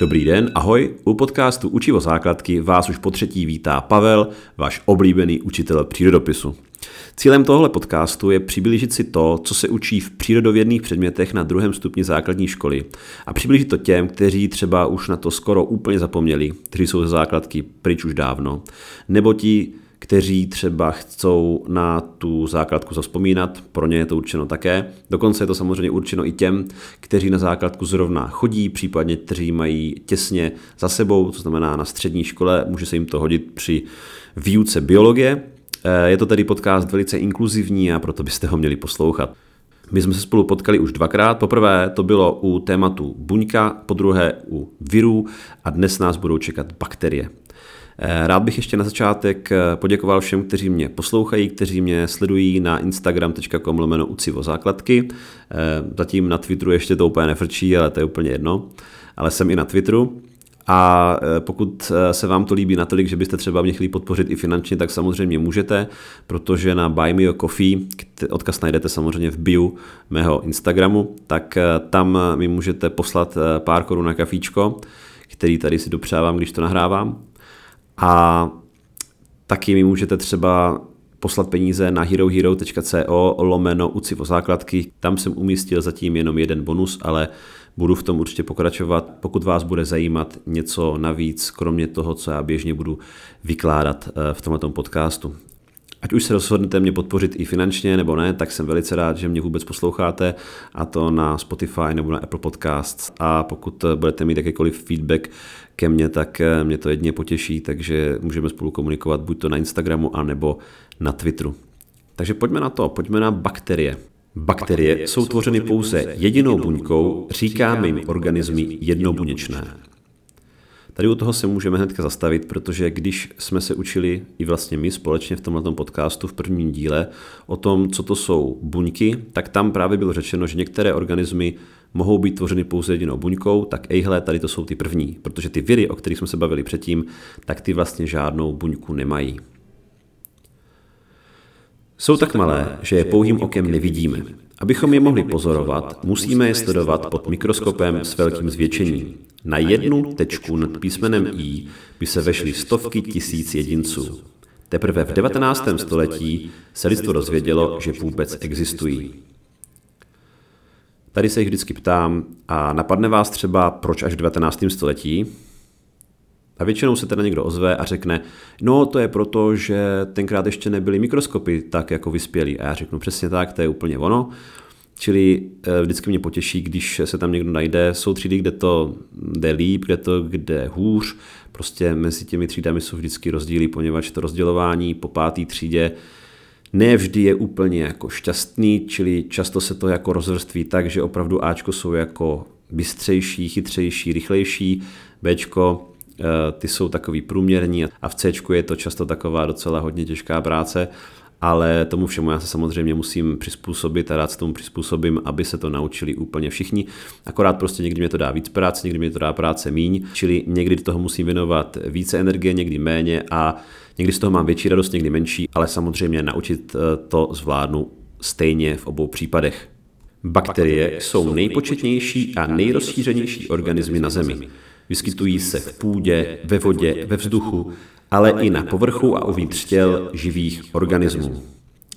Dobrý den, ahoj. U podcastu Učivo základky vás už po třetí vítá Pavel, váš oblíbený učitel přírodopisu. Cílem tohle podcastu je přiblížit si to, co se učí v přírodovědných předmětech na druhém stupni základní školy a přiblížit to těm, kteří třeba už na to skoro úplně zapomněli, kteří jsou ze základky pryč už dávno, nebo ti, kteří třeba chcou na tu základku zaspomínat, pro ně je to určeno také. Dokonce je to samozřejmě určeno i těm, kteří na základku zrovna chodí, případně kteří mají těsně za sebou, to znamená na střední škole, může se jim to hodit při výuce biologie. Eh, je to tedy podcast velice inkluzivní a proto byste ho měli poslouchat. My jsme se spolu potkali už dvakrát. Poprvé to bylo u tématu buňka, po druhé u virů a dnes nás budou čekat bakterie. Eh, rád bych ještě na začátek eh, poděkoval všem, kteří mě poslouchají, kteří mě sledují na instagram.com lomeno ucivo základky. Eh, zatím na Twitteru ještě to úplně nefrčí, ale to je úplně jedno. Ale jsem i na Twitteru. A pokud se vám to líbí natolik, že byste třeba mě chtěli podpořit i finančně, tak samozřejmě můžete, protože na Buy Me a Coffee, odkaz najdete samozřejmě v bio mého Instagramu, tak tam mi můžete poslat pár korun na kafíčko, který tady si dopřávám, když to nahrávám. A taky mi můžete třeba poslat peníze na herohero.co lomeno ucivo základky. Tam jsem umístil zatím jenom jeden bonus, ale budu v tom určitě pokračovat. Pokud vás bude zajímat něco navíc, kromě toho, co já běžně budu vykládat eh, v tomto podcastu. Ať už se rozhodnete mě podpořit i finančně nebo ne, tak jsem velice rád, že mě vůbec posloucháte a to na Spotify nebo na Apple Podcasts a pokud budete mít jakýkoliv feedback ke mně, tak eh, mě to jedně potěší, takže můžeme spolu komunikovat buď to na Instagramu, anebo na Twitteru. Takže pojďme na to, pojďme na bakterie. Bakterie jsou tvořeny pouze jedinou buňkou, říkáme jim organismy jednobuněčné. Tady u toho se můžeme hnedka zastavit, protože když jsme se učili i vlastně my společně v tomto podcastu v prvním díle o tom, co to jsou buňky, tak tam právě bylo řečeno, že některé organismy mohou být tvořeny pouze jedinou buňkou, tak ejhle, tady to jsou ty první, protože ty viry, o kterých jsme se bavili předtím, tak ty vlastně žádnou buňku nemají. Jsou tak malé, že je pouhým okem nevidíme. Abychom je mohli pozorovat, musíme je sledovat pod mikroskopem s velkým zvětšením. Na jednu tečku nad písmenem I by se vešly stovky tisíc jedinců. Teprve v 19. století se lidstvo dozvědělo, že vůbec existují. Tady se jich vždycky ptám a napadne vás třeba, proč až v 19. století? A většinou se teda někdo ozve a řekne, no to je proto, že tenkrát ještě nebyly mikroskopy tak jako vyspělí. A já řeknu přesně tak, to je úplně ono. Čili eh, vždycky mě potěší, když se tam někdo najde. Jsou třídy, kde to jde líp, kde to jde hůř. Prostě mezi těmi třídami jsou vždycky rozdíly, poněvadž to rozdělování po páté třídě ne vždy je úplně jako šťastný, čili často se to jako rozvrství tak, že opravdu Ačko jsou jako bystřejší, chytřejší, rychlejší, Bčko ty jsou takový průměrní a v C je to často taková docela hodně těžká práce ale tomu všemu já se samozřejmě musím přizpůsobit a rád se tomu přizpůsobím, aby se to naučili úplně všichni. Akorát prostě někdy mě to dá víc práce, někdy mě to dá práce míň, čili někdy do toho musím věnovat více energie, někdy méně a někdy z toho mám větší radost, někdy menší, ale samozřejmě naučit eh, to zvládnu stejně v obou případech. Bakterie jsou nejpočetnější a nejrozšířenější organismy na Zemi. Vyskytují se v půdě, ve vodě, ve vzduchu ale i na povrchu a uvnitř těl živých organismů.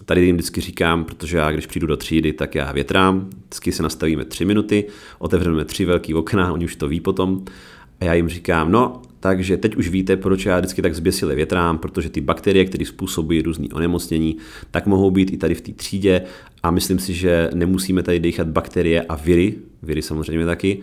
Tady jim vždycky říkám, protože já když přijdu do třídy, tak já větrám, vždycky se nastavíme tři minuty, otevřeme tři velký okna, oni už to ví potom, a já jim říkám, no, takže teď už víte, proč já vždycky tak zběsile větrám, protože ty bakterie, které způsobují různé onemocnění, tak mohou být i tady v té třídě. A myslím si, že nemusíme tady dechat bakterie a viry, viry samozřejmě taky,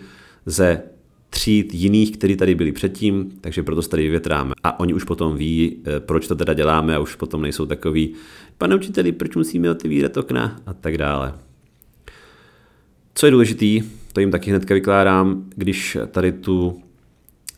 ze tříd jiných, který tady byli předtím, takže proto se tady vyvětráme. A oni už potom ví, eh, proč to teda děláme a už potom nejsou takový, pane učiteli, proč musíme otevírat okna a tak dále. Co je důležitý, to jim taky hnedka vykládám, když tady tu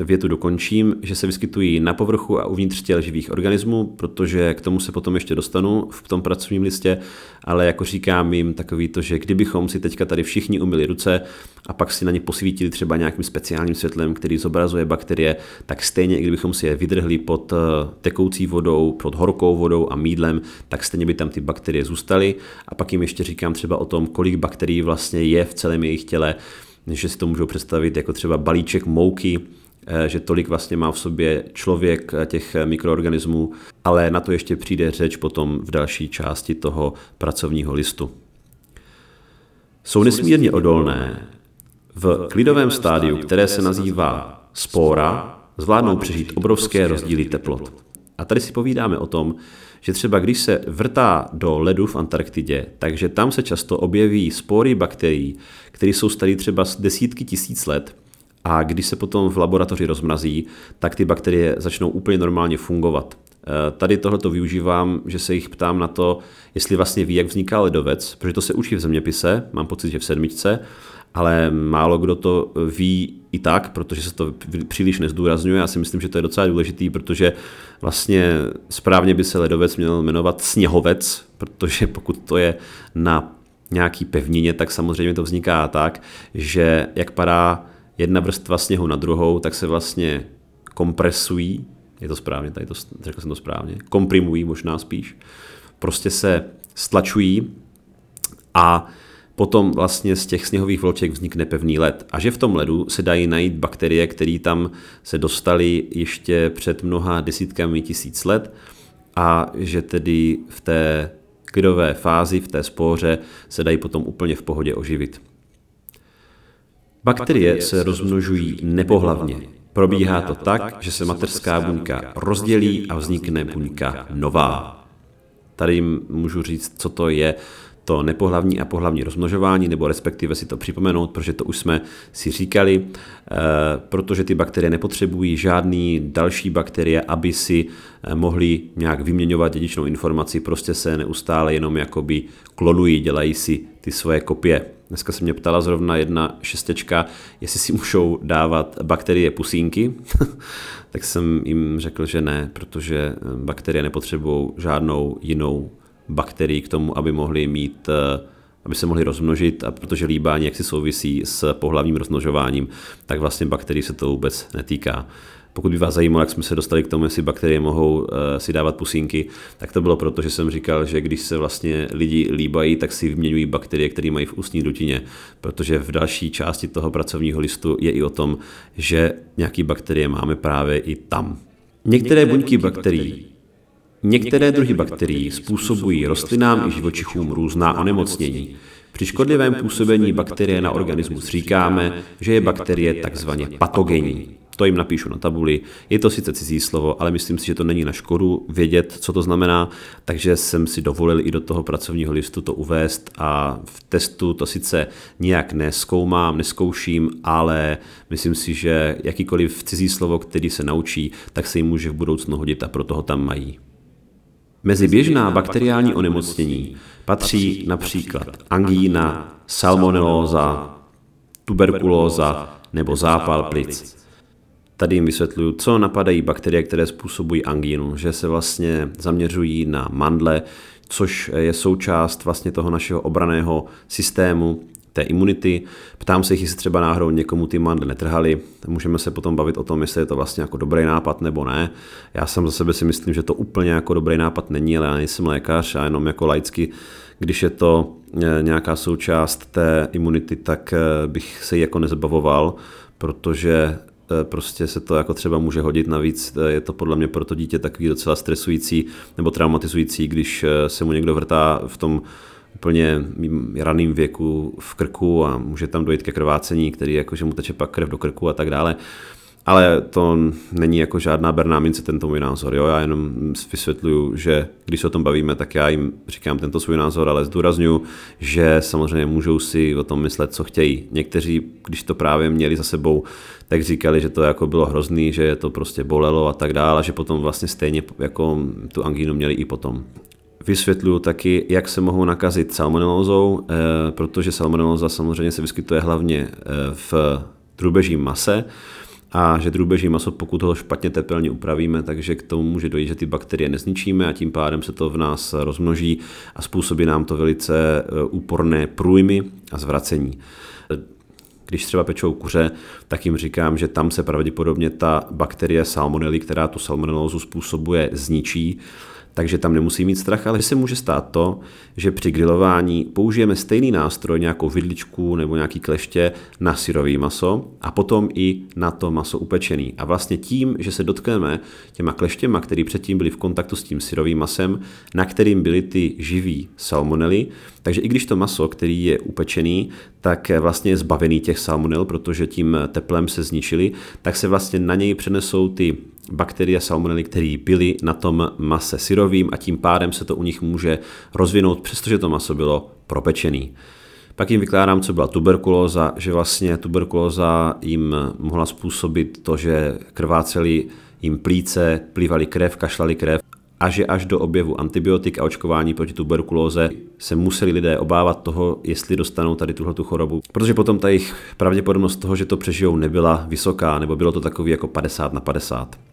větu dokončím, že se vyskytují na povrchu a uvnitř těl živých organismů, protože k tomu se potom ještě dostanu v tom pracovním listě, ale jako říkám jim takový to, že kdybychom si teďka tady všichni umyli ruce a pak si na ně posvítili třeba nějakým speciálním světlem, který zobrazuje bakterie, tak stejně, i kdybychom si je vydrhli pod eh, tekoucí vodou, pod horkou vodou a mídlem, tak stejně by tam ty bakterie zůstaly. A pak jim ještě říkám třeba o tom, kolik bakterií vlastně je v celém jejich těle, že si to můžou představit jako třeba balíček mouky, že tolik vlastně má v sobě člověk těch mikroorganismů, ale na to ještě přijde řeč potom v další části toho pracovního listu. Jsou nesmírně odolné. V klidovém stádiu, které se nazývá spora, zvládnou přežít obrovské rozdíly teplot. A tady si povídáme o tom, že třeba když se vrtá do ledu v Antarktidě, takže tam se často objeví spory bakterií, které jsou staré třeba desítky tisíc let a když se potom v laboratoři rozmrazí, tak ty bakterie začnou úplně normálně fungovat. Eh, tady tohleto využívám, že se jich ptám na to, jestli vlastně ví, jak vzniká ledovec, protože to se učí v zeměpise, mám pocit, že v sedmičce, ale málo kdo to ví i tak, protože se to příliš nezdůrazňuje. Já si myslím, že to je docela důležitý, protože vlastně správně by se ledovec měl jmenovat sněhovec, protože pokud to je na nějaký pevnině, tak samozřejmě to vzniká tak, že jak padá jedna vrstva sněhu na druhou, tak se vlastně kompresují, je to správně, tady to, řekl jsem to správně, komprimují možná spíš, prostě se stlačují a potom vlastně z těch sněhových vloček vznikne pevný led. A že v tom ledu se dají najít bakterie, které tam se dostaly ještě před mnoha desítkami tisíc let a že tedy v té klidové fázi, v té spóře, se dají potom úplně v pohodě oživit. Bakterie se rozmnožují nepohlavně. Probíhá to tak, že se mateřská buňka rozdělí a vznikne buňka nová. Tady můžu říct, co to je to nepohlavní a pohlavní rozmnožování, nebo respektive si to připomenout, protože to už jsme si říkali, eh, protože ty bakterie nepotřebují žádný další bakterie, aby si eh, mohli nějak vyměňovat dědičnou informaci, prostě se neustále jenom jakoby klonují, dělají si ty svoje kopie. Dneska se mě ptala zrovna jedna šestečka, jestli si můžou dávat bakterie pusínky, tak jsem jim řekl, že ne, protože eh, bakterie nepotřebují žádnou jinou bakterií k tomu, aby mohli mít eh, aby se mohli rozmnožit a protože líbání jak si souvisí s pohlavním rozmnožováním, tak vlastně bakterií se to vůbec netýká. Pokud by vás zajímalo, jak jsme se dostali k tomu, jestli bakterie mohou uh, si dávat pusínky, tak to bylo proto, že jsem říkal, že když se vlastně lidi líbají, tak si vyměňují bakterie, které mají v ústní dutině, protože v další části toho pracovního listu je i o tom, že nějaké bakterie máme právě i tam. Některé buňky bakterií Některé druhy bakterií způsobují rostlinám i živočichům různá onemocnění. Při škodlivém působení bakterie na organismus říkáme, že je bakterie takzvaně patogenní. To jim napíšu na tabuli. Je to sice cizí slovo, ale myslím si, že to není na škodu vědět, co to znamená, takže jsem si dovolil i do toho pracovního listu to uvést a v testu to sice nijak neskoumám, neskouším, ale myslím si, že jakýkoliv cizí slovo, který se naučí, tak se jim může v budoucnu hodit a proto ho tam mají. Mezi běžná bakteriální onemocnění patří například angína, salmonelóza, tuberkulóza nebo zápal plic. Tady jim vysvětluju, co napadají bakterie, které způsobují angínu, že se vlastně zaměřují na mandle, což je součást vlastně toho našeho obraného systému, té imunity. Ptám se jich, jestli třeba náhodou někomu ty mandle netrhali. Můžeme se potom bavit o tom, jestli je to vlastně jako dobrý nápad nebo ne. Já jsem za sebe si myslím, že to úplně jako dobrý nápad není, ale já nejsem lékař a jenom jako laicky, když je to e, nějaká součást té imunity, tak e, bych se ji jako nezbavoval, protože e, prostě se to jako třeba může hodit. Navíc je to podle mě pro to dítě takový docela stresující nebo traumatizující, když se mu někdo vrtá v tom úplně raným věku v krku a může tam dojít ke krvácení, který jako, že mu teče pak krev do krku a tak dále. Ale to není jako žádná berná mince tento můj názor. Jo? Já jenom vysvětluju, že když se o tom bavíme, tak já jim říkám tento svůj názor, ale zdůraznuju, že samozřejmě můžou si o tom myslet, co chtějí. Někteří, když to právě měli za sebou, tak říkali, že to jako bylo hrozný, že je to prostě bolelo a tak dále, že potom vlastně stejně jako tu angínu měli i potom. Vysvětluju taky, jak se mohou nakazit salmonelózou, eh, protože salmonelóza samozřejmě se vyskytuje hlavně eh, v drůbežím mase a že drůbeží maso, pokud ho špatně tepelně upravíme, takže k tomu může dojít, že ty bakterie nezničíme a tím pádem se to v nás rozmnoží a způsobí nám to velice eh, úporné průjmy a zvracení. Když třeba pečou kuře, tak jim říkám, že tam se pravděpodobně ta bakterie salmonely, která tu salmonelózu způsobuje, zničí takže tam nemusí mít strach, ale se může stát to, že při grilování použijeme stejný nástroj, nějakou vidličku nebo nějaký kleště na syrový maso a potom i na to maso upečený. A vlastně tím, že se dotkneme těma kleštěma, které předtím byly v kontaktu s tím syrovým masem, na kterým byly ty živý salmonely, takže i když to maso, který je upečený, tak vlastně je zbavený těch salmonel, protože tím teplem se zničili, tak se vlastně na něj přenesou ty bakterie salmonely, které byly na tom mase syrovým a tím pádem se to u nich může rozvinout, přestože to maso bylo propečený. Pak jim vykládám, co byla tuberkulóza, že vlastně tuberkulóza jim mohla způsobit to, že krváceli jim plíce, plývali krev, kašlali krev a že až do objevu antibiotik a očkování proti tuberkulóze se museli lidé obávat toho, jestli dostanou tady tuhletu chorobu, protože potom ta jejich pravděpodobnost toho, že to přežijou, nebyla vysoká, nebo bylo to takový jako 50 na 50.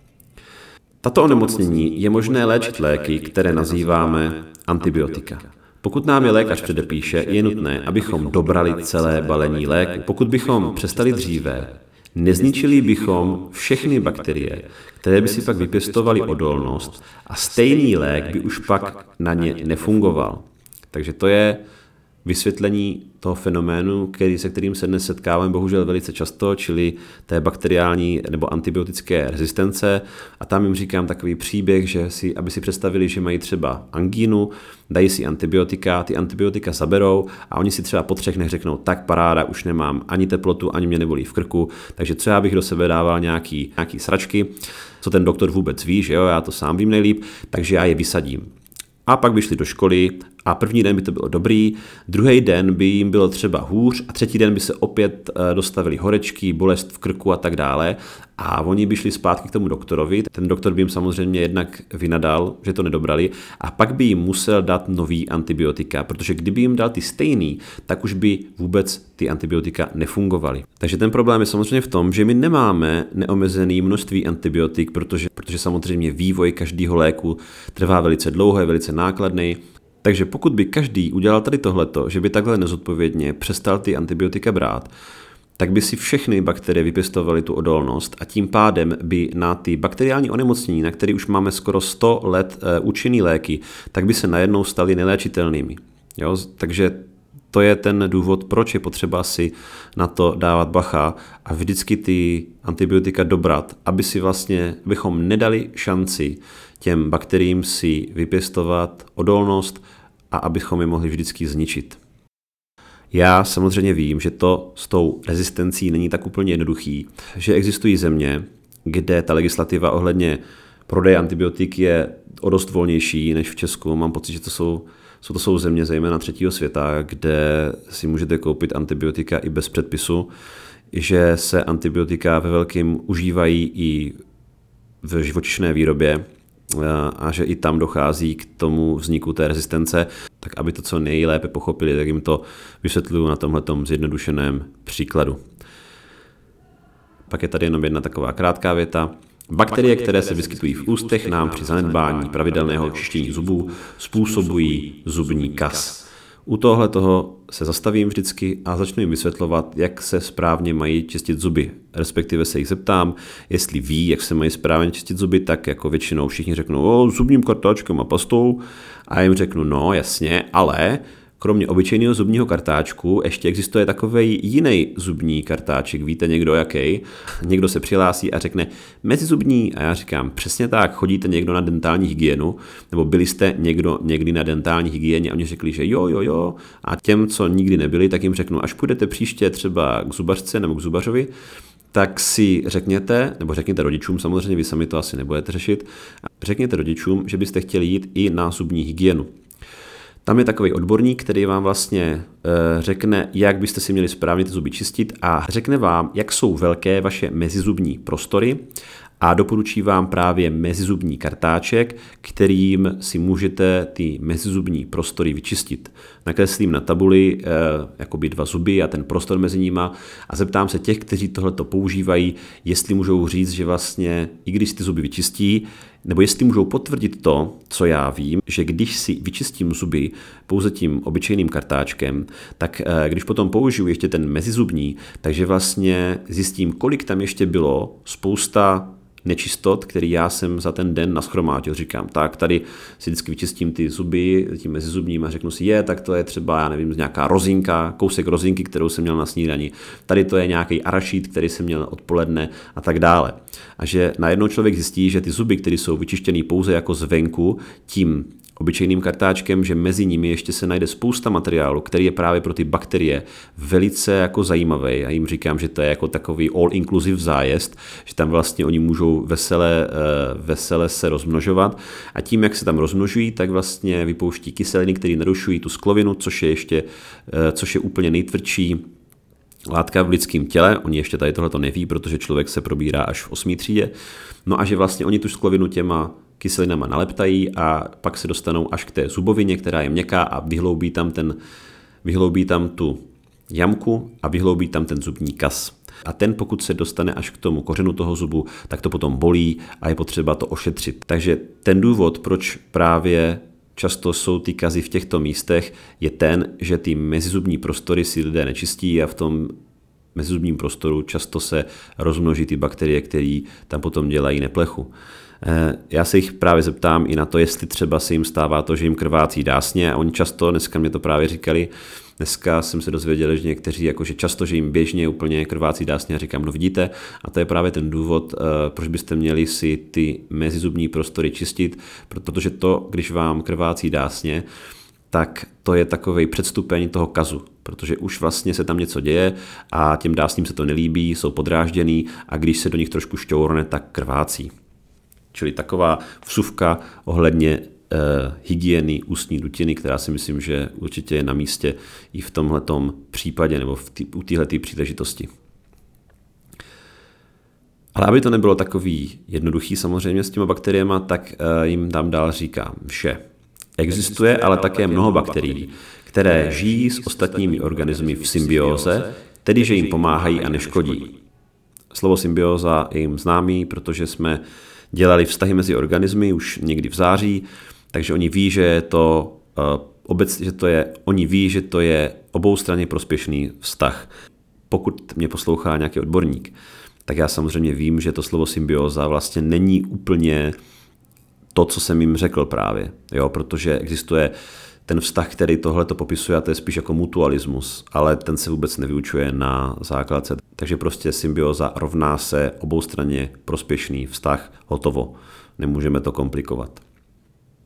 Tato onemocnění je možné léčit léky, které nazýváme antibiotika. Pokud nám je lékař předepíše, je nutné, abychom dobrali celé balení léku. Pokud bychom přestali dříve, nezničili bychom všechny bakterie, které by si pak vypěstovaly odolnost a stejný lék by už pak na ně nefungoval. Takže to je vysvětlení toho fenoménu, který, se kterým se dnes setkáváme bohužel velice často, čili té bakteriální nebo antibiotické rezistence. A tam jim říkám takový příběh, že si, aby si představili, že mají třeba angínu, dají si antibiotika, ty antibiotika zaberou a oni si třeba po třech dnech řeknou, tak paráda, už nemám ani teplotu, ani mě nebolí v krku, takže co já bych do sebe dával nějaký, nějaký sračky, co ten doktor vůbec ví, že jo, já to sám vím nejlíp, takže já je vysadím. A pak by šli do školy a první den by to bylo dobrý, druhý den by jim bylo třeba hůř a třetí den by se opět eh, dostavili horečky, bolest v krku a tak dále. A oni by šli zpátky k tomu doktorovi, ten doktor by jim samozřejmě jednak vynadal, že to nedobrali. A pak by jim musel dát nový antibiotika, protože kdyby jim dal ty stejný, tak už by vůbec ty antibiotika nefungovaly. Takže ten problém je samozřejmě v tom, že my nemáme neomezený množství antibiotik, protože, protože samozřejmě vývoj každého léku trvá velice dlouho, je velice nákladný, takže pokud by každý udělal tady tohleto, že by takhle nezodpovědně přestal ty antibiotika brát, tak by si všechny bakterie vypěstovaly tu odolnost a tím pádem by na ty bakteriální onemocnění, na které už máme skoro 100 let e, účinný léky, tak by se najednou staly neléčitelnými. Jo? Takže to je ten důvod, proč je potřeba si na to dávat bacha a vždycky ty antibiotika dobrat, aby si vlastně, abychom nedali šanci těm bakteriím si vypěstovat odolnost a abychom je mohli vždycky zničit. Já samozřejmě vím, že to s tou rezistencí není tak úplně jednoduchý, že existují země, kde ta legislativa ohledně prodeje antibiotik je o dost volnější než v Česku. Mám pocit, že to jsou, jsou to jsou země zejména třetího světa, kde si můžete koupit antibiotika i bez předpisu, že se antibiotika ve velkém užívají i v živočišné výrobě a že i tam dochází k tomu vzniku té rezistence, tak aby to co nejlépe pochopili, tak jim to vysvětluju na tomhle zjednodušeném příkladu. Pak je tady jenom jedna taková krátká věta. Bakterie, které se vyskytují v ústech, nám při zanedbání pravidelného čištění zubů způsobují zubní kas. U tohle toho se zastavím vždycky a začnu jim vysvětlovat, jak se správně mají čistit zuby. Respektive se jich zeptám, jestli ví, jak se mají správně čistit zuby, tak jako většinou všichni řeknou, o, zubním kartáčkem a pastou. A jim řeknu, no jasně, ale Kromě obyčejného zubního kartáčku ještě existuje takový jiný zubní kartáček. Víte někdo jaký? Někdo se přihlásí a řekne mezizubní a já říkám přesně tak, chodíte někdo na dentální hygienu nebo byli jste někdo někdy na dentální hygieně a oni řekli, že jo, jo, jo. A těm, co nikdy nebyli, tak jim řeknu, až půjdete příště třeba k zubařce nebo k zubařovi, tak si řekněte, nebo řekněte rodičům, samozřejmě vy sami to asi nebudete řešit, řekněte rodičům, že byste chtěli jít i na zubní hygienu. Tam je takový odborník, který vám vlastně e, řekne, jak byste si měli správně ty zuby čistit a řekne vám, jak jsou velké vaše mezizubní prostory a doporučí vám právě mezizubní kartáček, kterým si můžete ty mezizubní prostory vyčistit. Nakreslím na tabuli e, jakoby dva zuby a ten prostor mezi nima a zeptám se těch, kteří tohleto používají, jestli můžou říct, že vlastně i když ty zuby vyčistí, nebo jestli můžou potvrdit to, co já vím, že když si vyčistím zuby pouze tím obyčejným kartáčkem, tak eh, když potom použiju ještě ten mezizubní, takže vlastně zjistím, kolik tam ještě bylo spousta nečistot, který já jsem za ten den naschromáždil. Říkám, tak tady si vždycky vyčistím ty zuby tím mezizubním a řeknu si, je, tak to je třeba, já nevím, nějaká rozinka, kousek rozinky, kterou jsem měl na snídani. Tady to je nějaký arašít, který jsem měl odpoledne a tak dále. A že najednou člověk zjistí, že ty zuby, které jsou vyčištěné pouze jako zvenku, tím obyčejným kartáčkem, že mezi nimi ještě se najde spousta materiálu, který je právě pro ty bakterie velice jako zajímavý. Já jim říkám, že to je jako takový all-inclusive zájezd, že tam vlastně oni můžou vesele, eh, vesele se rozmnožovat. A tím, jak se tam rozmnožují, tak vlastně vypouští kyseliny, které narušují tu sklovinu, což je ještě, eh, což je úplně nejtvrdší látka v lidském těle, oni ještě tady tohle to neví, protože člověk se probírá až v osmý třídě, no a že vlastně oni tu sklovinu těma kyselinama naleptají a pak se dostanou až k té zubovině, která je měkká a vyhloubí tam, ten, vyhloubí tam tu jamku a vyhloubí tam ten zubní kas. A ten, pokud se dostane až k tomu kořenu toho zubu, tak to potom bolí a je potřeba to ošetřit. Takže ten důvod, proč právě často jsou ty kazy v těchto místech, je ten, že ty mezizubní prostory si lidé nečistí a v tom mezizubním prostoru často se rozmnoží ty bakterie, které tam potom dělají neplechu. Eh, já se jich právě zeptám i na to, jestli třeba se jim stává to, že jim krvácí dásně a oni často, dneska mě to právě říkali, Dneska jsem se dozvěděl, že někteří jakože často, že jim běžně úplně krvácí dásně a říkám, no vidíte, a to je právě ten důvod, eh, proč byste měli si ty mezizubní prostory čistit, protože to, když vám krvácí dásně, tak to je takový předstupeň toho kazu, protože už vlastně se tam něco děje a těm dásním se to nelíbí, jsou podrážděný a když se do nich trošku šťourne, tak krvácí. Čili taková vsuvka ohledně eh, hygieny ústní dutiny, která si myslím, že určitě je na místě i v tomhletom případě nebo v tý, u téhleté příležitosti. Ale aby to nebylo takový jednoduchý samozřejmě s těma bakteriemi, tak eh, jim tam dál říkám, že existuje ale také mnoho bakterií, které žijí s ostatními organismy v symbióze, tedy že jim pomáhají a neškodí. Slovo symbioza je jim známý, protože jsme dělali vztahy mezi organismy už někdy v září, takže oni ví, že je to uh, obec, že to je, oni ví, že to je oboustranně prospěšný vztah. Pokud mě poslouchá nějaký odborník, tak já samozřejmě vím, že to slovo symbioza vlastně není úplně to, co jsem jim řekl právě, jo, protože existuje ten vztah, který tohle to popisuje, a to je spíš jako mutualismus, ale ten se vůbec nevyučuje na základce. Takže prostě symbioza rovná se oboustranně prospěšný vztah, hotovo. Nemůžeme to komplikovat.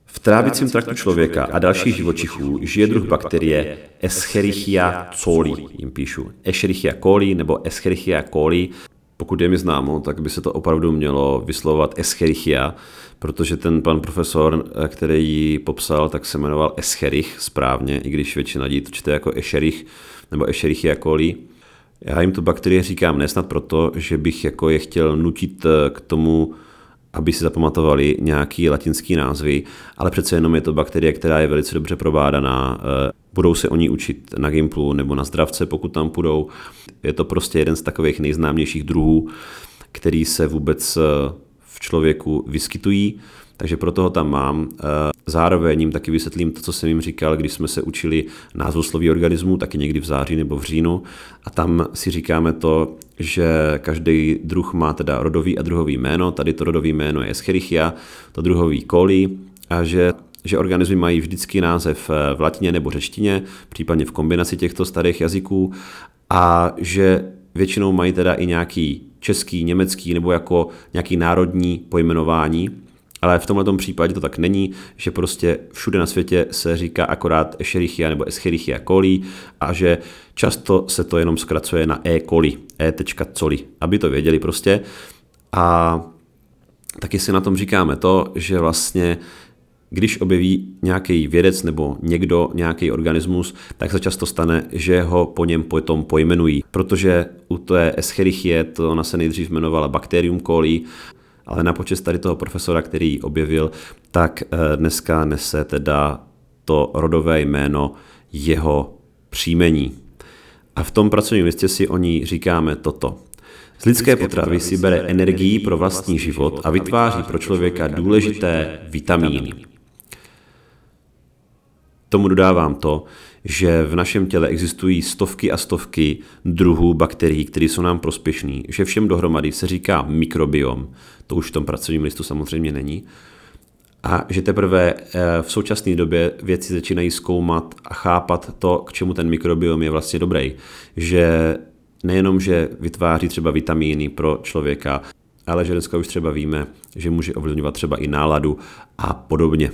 V trávicím traktu člověka a dalších živočichů žije druh bakterie Escherichia coli, jim píšu. Escherichia coli nebo Escherichia coli. Pokud je mi známo, tak by se to opravdu mělo vyslovovat Escherichia, protože ten pan profesor, který ji popsal, tak se jmenoval Escherich správně, i když většina lidí to čte jako Escherichia nebo Escherichia coli. Já jim tu bakterie říkám nesnad proto, že bych jako je chtěl nutit eh, k tomu, aby si zapamatovali nějaký latinský názvy, ale přece jenom je to bakterie, která je velice dobře probádaná. Eh, budou se oni učit na Gimplu nebo na zdravce, pokud tam půjdou. Je to prostě jeden z takových nejznámějších druhů, který se vůbec eh, v člověku vyskytují takže proto ho tam mám. Eh, zároveň jim taky vysvětlím to, co jsem jim říkal, když jsme se učili názvosloví organismů, taky někdy v září nebo v říjnu. A tam si říkáme to, že každý druh má teda rodový a druhový jméno. Tady to rodový jméno je Escherichia, to druhový Coli a že že organismy mají vždycky název eh, v latině nebo řeštině, případně v kombinaci těchto starých jazyků a že většinou mají teda i nějaký český, německý nebo jako nějaký národní pojmenování, ale v tomto případě to tak není, že prostě všude na světě se říká akorát Escherichia nebo Escherichia coli a že často se to jenom zkracuje na E. coli, E. coli, aby to věděli prostě. A taky si na tom říkáme to, že vlastně když objeví nějaký vědec nebo někdo nějaký organismus, tak se často stane, že ho po něm potom pojmenují. Protože u té Escherichie to ona se nejdřív jmenovala Bacterium coli, ale na počest tady toho profesora, který ji objevil, tak eh, dneska nese teda to rodové jméno jeho příjmení. A v tom pracovním listě si o ní říkáme toto. Z lidské potravy si bere energii pro vlastní život a vytváří pro člověka důležité vitamíny. tomu dodávám to, že v našem těle existují stovky a stovky druhů bakterií, které jsou nám prospěšné, že všem dohromady se říká mikrobiom, to už v tom pracovním listu samozřejmě není, a že teprve eh, v současné době věci začínají zkoumat a chápat to, k čemu ten mikrobiom je vlastně dobrý. Že nejenom, že vytváří třeba vitamíny pro člověka, ale že dneska už třeba víme, že může ovlivňovat třeba i náladu a podobně.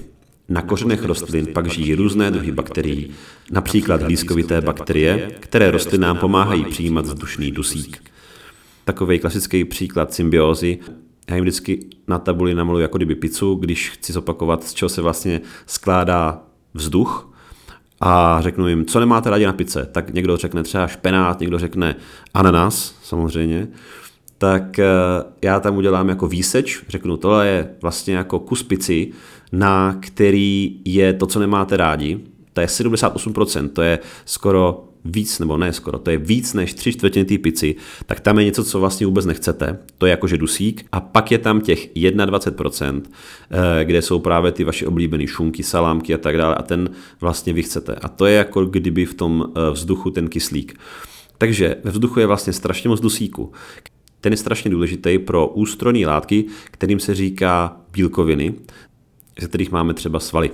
Na kořenech rostlin pak žijí různé druhy bakterií, například hlízkovité bakterie, které rostlinám pomáhají přijímat vzdušný dusík. Takový klasický příklad symbiózy. Já jim vždycky na tabuli namaluji jako kdyby pizzu, když chci zopakovat, z čeho se vlastně skládá vzduch a řeknu jim, co nemáte rádi na pice, tak někdo řekne třeba špenát, někdo řekne ananas, samozřejmě, tak eh, já tam udělám jako výseč, řeknu, tohle je vlastně jako kus pici, na který je to, co nemáte rádi, to je 78%, to je skoro víc, nebo ne skoro, to je víc než tři čtvrtiny té pici, tak tam je něco, co vlastně vůbec nechcete, to je jakože dusík a pak je tam těch 21%, eh, kde jsou právě ty vaše oblíbené šunky, salámky a tak dále a ten vlastně vy chcete. A to je jako kdyby v tom eh, vzduchu ten kyslík. Takže ve vzduchu je vlastně strašně moc dusíku. Ten je strašně důležitý pro ústrojní látky, kterým se říká bílkoviny, ze kterých máme třeba svaly.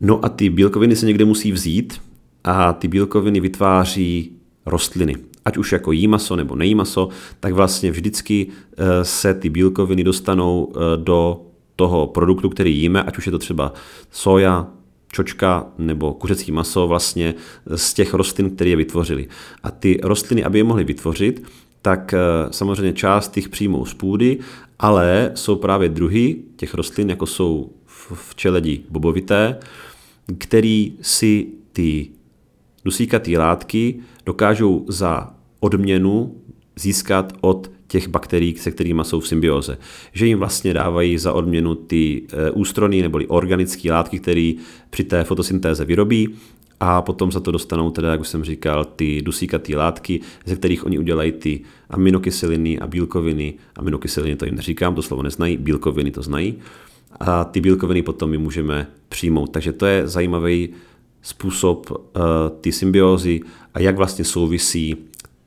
No a ty bílkoviny se někde musí vzít a ty bílkoviny vytváří rostliny. Ať už jako jí maso nebo nejí maso, tak vlastně vždycky eh, se ty bílkoviny dostanou eh, do toho produktu, který jíme, ať už je to třeba soja, čočka nebo kuřecí maso vlastně z těch rostlin, které je vytvořili. A ty rostliny, aby je mohly vytvořit, tak eh, samozřejmě část těch přijmou z půdy, ale jsou právě druhy těch rostlin, jako jsou v čeledi bobovité, který si ty dusíkatý látky dokážou za odměnu získat od těch bakterií, se kterými jsou v symbioze. Že jim vlastně dávají za odměnu ty eh, ústrony neboli organické látky, které při té fotosyntéze vyrobí a potom za to dostanou teda, jak už jsem říkal, ty dusíkatý látky, ze kterých oni udělají ty aminokyseliny a bílkoviny. Aminokyseliny to jim neříkám, to slovo neznají, bílkoviny to znají. A ty bílkoviny potom my můžeme přijmout. Takže to je zajímavý způsob uh, ty symbiózy a jak vlastně souvisí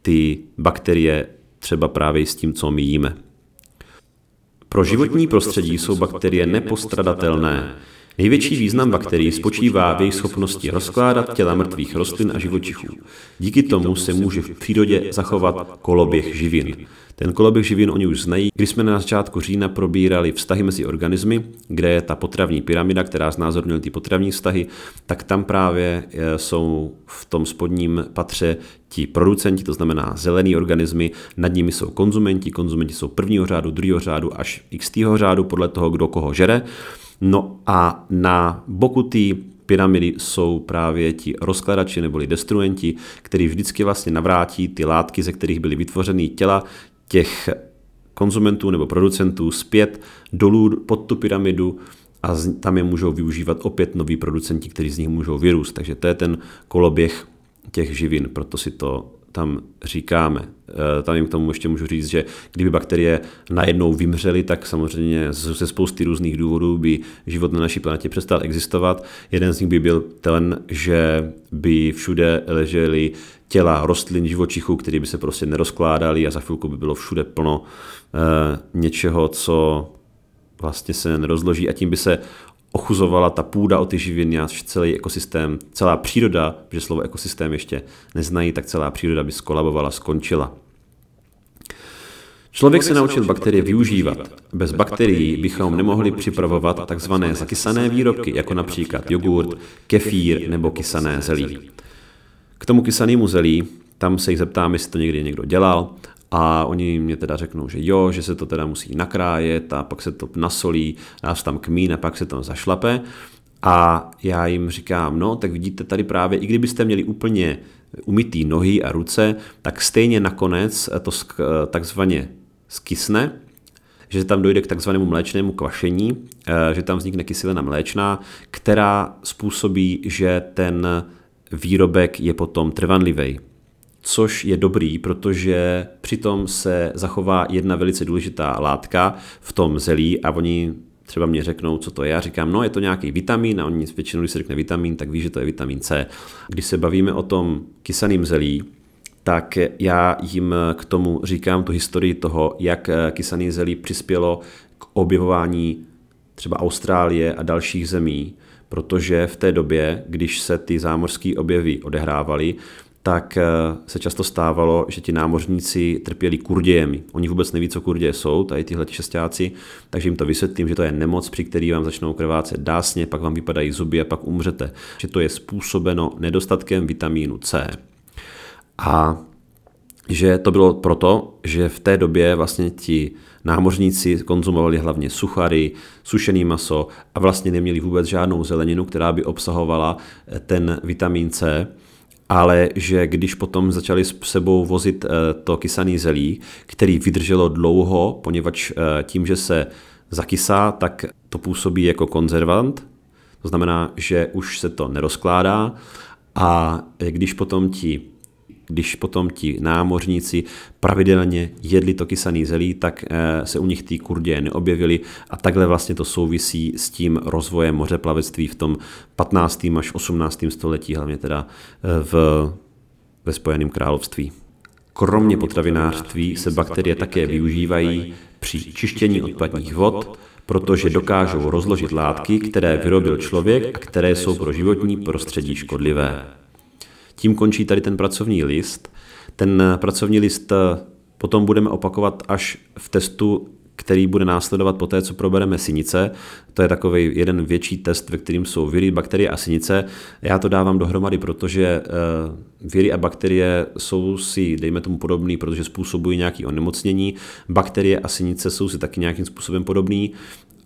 ty bakterie třeba právě s tím, co my jíme. Pro životní prostředí jsou bakterie nepostradatelné. Největší význam bakterií spočívá v jejich schopnosti rozkládat těla mrtvých rostlin a živočichů. Díky tomu se může v přírodě zachovat koloběh živin. Ten koloběh živin oni už znají. Když jsme na začátku října probírali vztahy mezi organismy, kde je ta potravní pyramida, která znázorňuje ty potravní vztahy, tak tam právě e, jsou v tom spodním patře ti producenti, to znamená zelený organismy, nad nimi jsou konzumenti, konzumenti jsou prvního řádu, druhého řádu až x řádu podle toho, kdo koho žere. No a na boku té pyramidy jsou právě ti rozkladači neboli destruenti, kteří vždycky vlastně navrátí ty látky, ze kterých byly vytvořeny těla těch konzumentů nebo producentů zpět dolů pod tu pyramidu a tam je můžou využívat opět noví producenti, kteří z nich můžou vyrůst. Takže to je ten koloběh těch živin, proto si to tam říkáme. Eh, tam jim k tomu ještě můžu říct, že kdyby bakterie najednou vymřely, tak samozřejmě ze spousty různých důvodů by život na naší planetě přestal existovat. Jeden z nich by byl ten, že by všude ležely těla rostlin, živočichů, které by se prostě nerozkládaly a za chvilku by bylo všude plno e, něčeho, co vlastně se nerozloží a tím by se ochuzovala ta půda o ty živiny a celý ekosystém, celá příroda, protože slovo ekosystém ještě neznají, tak celá příroda by skolabovala, skončila. Člověk se naučil bakterie využívat. Bez bakterií bychom nemohli připravovat takzvané zakysané výrobky, jako například jogurt, kefír nebo kysané zelí. K tomu kysanému zelí, tam se jich zeptám, jestli to někdy někdo dělal a oni mě teda řeknou, že jo, že se to teda musí nakrájet a pak se to nasolí, dá se tam kmín a pak se to zašlape. A já jim říkám, no tak vidíte tady právě, i kdybyste měli úplně umytý nohy a ruce, tak stejně nakonec to takzvaně skysne, že tam dojde k takzvanému mléčnému kvašení, eh, že tam vznikne kyselina mléčná, která způsobí, že ten výrobek je potom trvanlivý což je dobrý, protože přitom se zachová jedna velice důležitá látka v tom zelí a oni třeba mě řeknou, co to je. Já říkám, no je to nějaký vitamin a oni většinou, když se řekne vitamin, tak ví, že to je vitamin C. Když se bavíme o tom kysaným zelí, tak já jim k tomu říkám tu historii toho, jak kysaný zelí přispělo k objevování třeba Austrálie a dalších zemí, protože v té době, když se ty zámořské objevy odehrávaly, tak eh, se často stávalo, že ti námořníci trpěli kurdějemi. Oni vůbec neví, co kurděje jsou, tady tyhle šestáci, takže jim to vysvětlím, že to je nemoc, při který vám začnou krvácet dásně, pak vám vypadají zuby a pak umřete. Že to je způsobeno nedostatkem vitamínu C. A že to bylo proto, že v té době vlastně ti námořníci konzumovali hlavně suchary, sušený maso a vlastně neměli vůbec žádnou zeleninu, která by obsahovala ten vitamin C ale že když potom začali s sebou vozit eh, to kysaný zelí, který vydrželo dlouho, poněvadž eh, tím, že se zakysá, tak to působí jako konzervant, to znamená, že už se to nerozkládá. A když potom ti když potom ti námořníci pravidelně jedli to kysaný zelí, tak eh, se u nich ty kurdě neobjevily a takhle vlastně to souvisí s tím rozvojem mořeplavectví v tom 15. až 18. století, hlavně teda eh, v, ve Spojeném království. Kromě potravinářství se bakterie také využívají při čištění odpadních vod, protože dokážou rozložit látky, které vyrobil člověk a které jsou pro životní prostředí škodlivé. Tím končí tady ten pracovní list. Ten pracovní list eh, potom budeme opakovat až v testu, který bude následovat po té, co probereme sinice. To je takový jeden větší test, ve kterým jsou viry, bakterie a sinice. Já to dávám dohromady, protože eh, viry a bakterie jsou si, dejme tomu, podobný, protože způsobují nějaké onemocnění. Bakterie a sinice jsou si taky nějakým způsobem podobný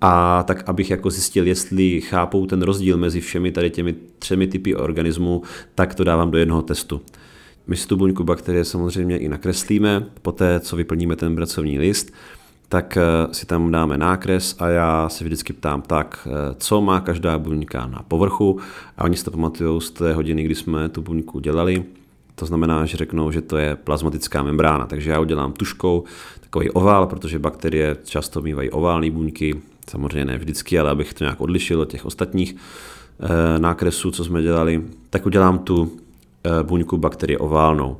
a tak abych jako zjistil, jestli chápou ten rozdíl mezi všemi tady těmi třemi typy organismů, tak to dávám do jednoho testu. My si tu buňku bakterie samozřejmě i nakreslíme, poté co vyplníme ten pracovní list, tak eh, si tam dáme nákres a já se vždycky ptám tak, eh, co má každá buňka na povrchu a oni si to pamatují z té hodiny, kdy jsme tu buňku dělali. To znamená, že řeknou, že to je plazmatická membrána, takže já udělám tuškou takový ovál, protože bakterie často mývají oválné buňky, samozřejmě ne vždycky, ale abych to nějak odlišil od těch ostatních eh, nákresů, co jsme dělali, tak udělám tu eh, buňku bakterie oválnou.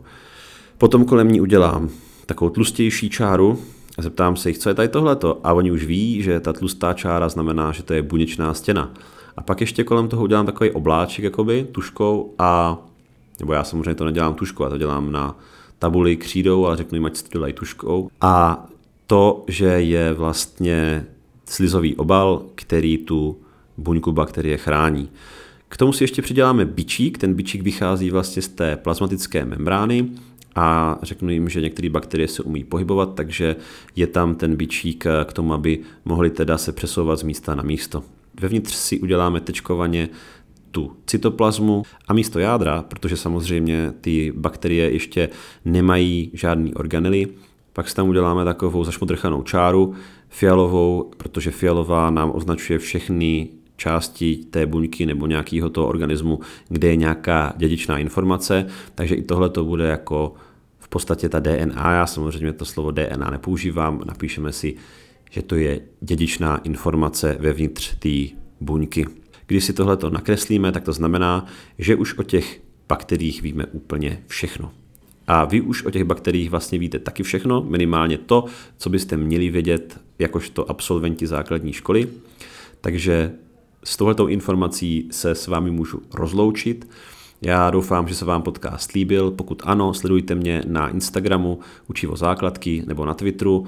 Potom kolem ní udělám takovou tlustější čáru a zeptám se jich, co je tady tohleto. A oni už ví, že ta tlustá čára znamená, že to je buněčná stěna. A pak ještě kolem toho udělám takový obláček, jakoby, tuškou a, nebo já samozřejmě to nedělám tuškou, já to dělám na tabuli křídou, ale řeknu jim, ať to dělají tuškou. A to, že je vlastně slizový obal, který tu buňku bakterie chrání. K tomu si ještě přiděláme bičík, ten bičík vychází vlastně z té plazmatické membrány a řeknu jim, že některé bakterie se umí pohybovat, takže je tam ten bičík k tomu, aby mohli teda se přesouvat z místa na místo. Vevnitř si uděláme tečkovaně tu cytoplazmu a místo jádra, protože samozřejmě ty bakterie ještě nemají žádný organely, pak si tam uděláme takovou zašmodrchanou čáru, fialovou, protože fialová nám označuje všechny části té buňky nebo nějakého toho organismu, kde je nějaká dědičná informace, takže i tohle to bude jako v podstatě ta DNA. Já samozřejmě to slovo DNA nepoužívám, napíšeme si, že to je dědičná informace vevnitř té buňky. Když si tohle nakreslíme, tak to znamená, že už o těch bakteriích víme úplně všechno. A vy už o těch bakteriích vlastně víte taky všechno, minimálně to, co byste měli vědět jakožto absolventi základní školy. Takže s touhletou informací se s vámi můžu rozloučit. Já doufám, že se vám podcast líbil. Pokud ano, sledujte mě na Instagramu Učivo základky nebo na Twitteru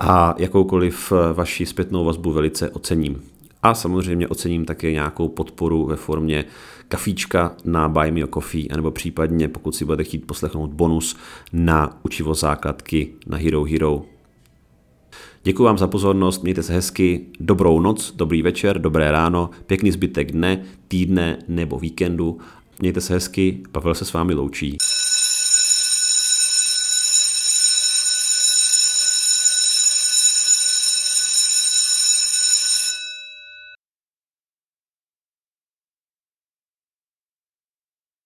a jakoukoliv vaši zpětnou vazbu velice ocením. A samozřejmě ocením také nějakou podporu ve formě kafíčka na Buy Me a Coffee, nebo případně, pokud si budete chtít poslechnout bonus na učivo základky na Hero Hero. Děkuji vám za pozornost, mějte se hezky, dobrou noc, dobrý večer, dobré ráno, pěkný zbytek dne, týdne nebo víkendu. Mějte se hezky, Pavel se s vámi loučí.